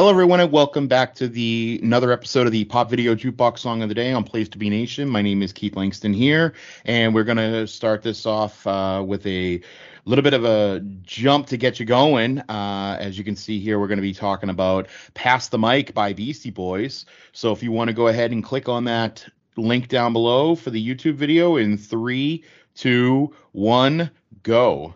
Hello, everyone, and welcome back to the another episode of the Pop Video Jukebox Song of the Day on Place to Be Nation. My name is Keith Langston here, and we're going to start this off uh, with a little bit of a jump to get you going. Uh, as you can see here, we're going to be talking about Pass the Mic by Beastie Boys. So if you want to go ahead and click on that link down below for the YouTube video in three, two, one, go.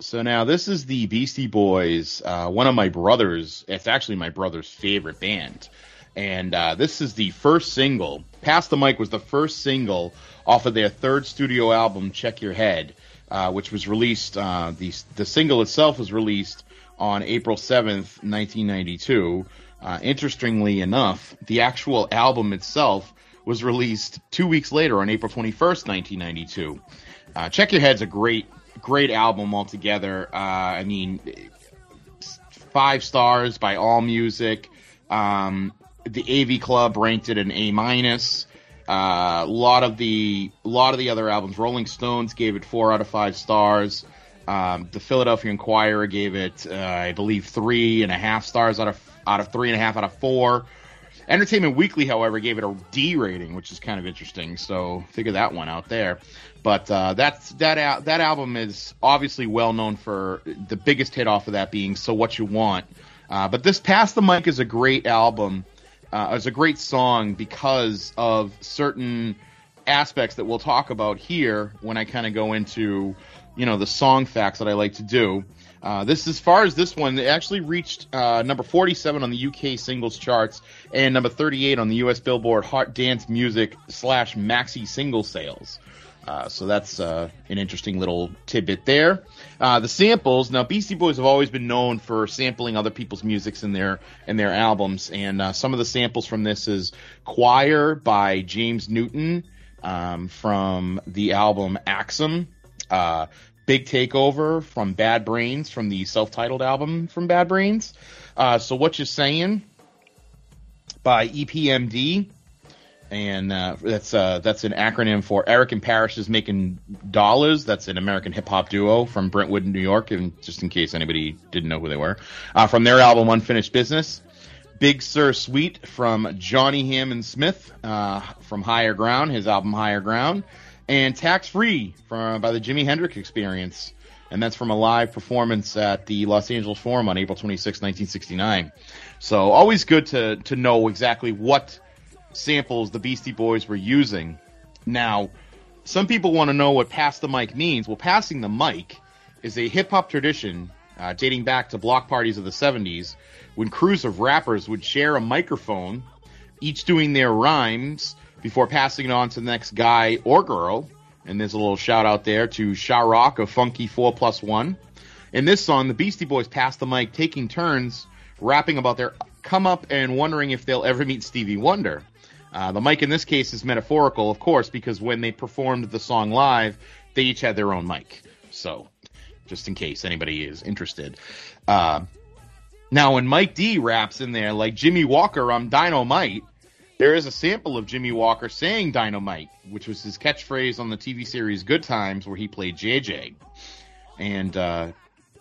So now this is the Beastie Boys, uh, one of my brothers. It's actually my brother's favorite band, and uh, this is the first single. Pass the Mic was the first single off of their third studio album, Check Your Head, uh, which was released. Uh, the the single itself was released on April seventh, nineteen ninety two. Uh, interestingly enough, the actual album itself was released two weeks later on April twenty first, nineteen ninety two. Uh, Check Your Head's a great great album altogether. Uh, I mean, five stars by All Music. Um, the AV Club ranked it an A minus. Uh, a lot of the a lot of the other albums, Rolling Stones gave it four out of five stars. Um, the Philadelphia Inquirer gave it, uh, I believe, three and a half stars out of out of three and a half out of four. Entertainment Weekly, however, gave it a D rating, which is kind of interesting. So figure that one out there. But uh, that's that that album is obviously well known for the biggest hit off of that being "So What You Want." Uh, but this "Pass the Mic" is a great album. Uh, it's a great song because of certain aspects that we'll talk about here when I kind of go into, you know, the song facts that I like to do. Uh, this, as far as this one, it actually reached uh, number 47 on the UK singles charts and number 38 on the US Billboard Hot Dance Music slash Maxi single sales. Uh, so that's uh, an interesting little tidbit there. Uh, the samples. Now, Beastie Boys have always been known for sampling other people's musics in their in their albums, and uh, some of the samples from this is "Choir" by James Newton um, from the album Axum. Uh, Big Takeover from Bad Brains from the self-titled album from Bad Brains. Uh, so what you saying by EPMD, and uh, that's uh, that's an acronym for Eric and Parrish is making dollars. That's an American hip hop duo from Brentwood, New York, and just in case anybody didn't know who they were, uh, from their album Unfinished Business. Big Sur Suite from Johnny Hammond Smith uh, from Higher Ground, his album Higher Ground and Tax Free from by the Jimi Hendrix Experience, and that's from a live performance at the Los Angeles Forum on April 26, 1969. So always good to to know exactly what samples the Beastie Boys were using. Now, some people want to know what pass the mic means. Well, passing the mic is a hip hop tradition uh, dating back to block parties of the 70s when crews of rappers would share a microphone, each doing their rhymes before passing it on to the next guy or girl. And there's a little shout out there to Sha Rock of Funky 4 Plus 1. In this song, the Beastie Boys pass the mic, taking turns rapping about their come up and wondering if they'll ever meet Stevie Wonder. Uh, the mic in this case is metaphorical, of course, because when they performed the song live, they each had their own mic. So, just in case anybody is interested. Uh, now, when Mike D raps in there, like Jimmie Walker, I'm Dynamite, there is a sample of Jimmie Walker saying dynamite, which was his catchphrase on the TV series Good Times, where he played JJ. And uh,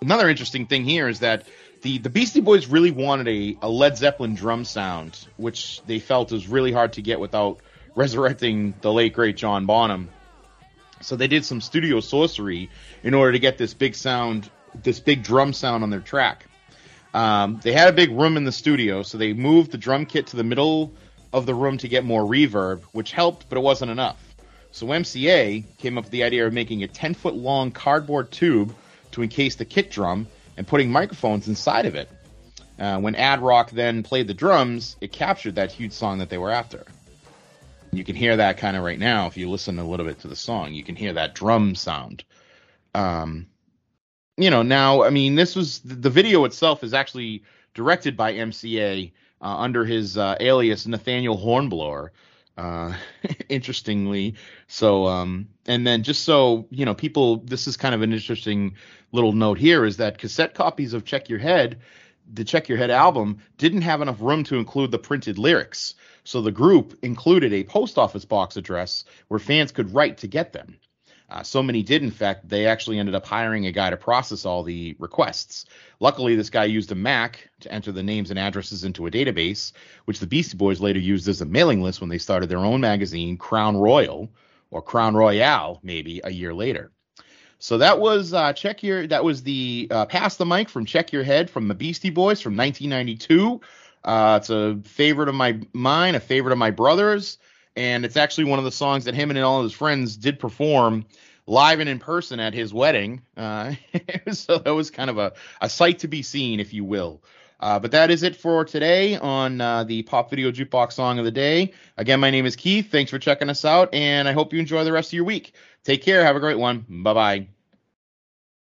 another interesting thing here is that the, the Beastie Boys really wanted a, a Led Zeppelin drum sound, which they felt was really hard to get without resurrecting the late, great John Bonham. So they did some studio sorcery in order to get this big sound, this big drum sound on their track. Um, they had a big room in the studio, so they moved the drum kit to the middle of the room to get more reverb, which helped, but it wasn't enough. So MCA came up with the idea of making a 10 foot long cardboard tube to encase the kick drum and putting microphones inside of it. Uh, when Ad Rock then played the drums, it captured that huge song that they were after. You can hear that kind of right now if you listen a little bit to the song. You can hear that drum sound. Um, you know, now, I mean, this was the video itself is actually directed by MCA uh, under his uh, alias Nathaniel Hornblower. Uh, interestingly, so um, and then just so you know, people, this is kind of an interesting little note here is that cassette copies of Check Your Head, the Check Your Head album, didn't have enough room to include the printed lyrics. So the group included a post office box address where fans could write to get them. Uh, so many did, in fact, they actually ended up hiring a guy to process all the requests. Luckily, this guy used a Mac to enter the names and addresses into a database, which the Beastie Boys later used as a mailing list when they started their own magazine, Crown Royal, or Crown Royale, maybe a year later. So that was uh, check your that was the uh, pass the mic from Check Your Head from the Beastie Boys from 1992. Uh, it's a favorite of my mine, a favorite of my brother's and it's actually one of the songs that him and all of his friends did perform live and in person at his wedding. Uh, so that was kind of a, a sight to be seen, if you will. Uh, but that is it for today on uh, the Pop Video Jukebox Song of the Day. Again, my name is Keith. Thanks for checking us out, and I hope you enjoy the rest of your week. Take care. Have a great one. Bye bye.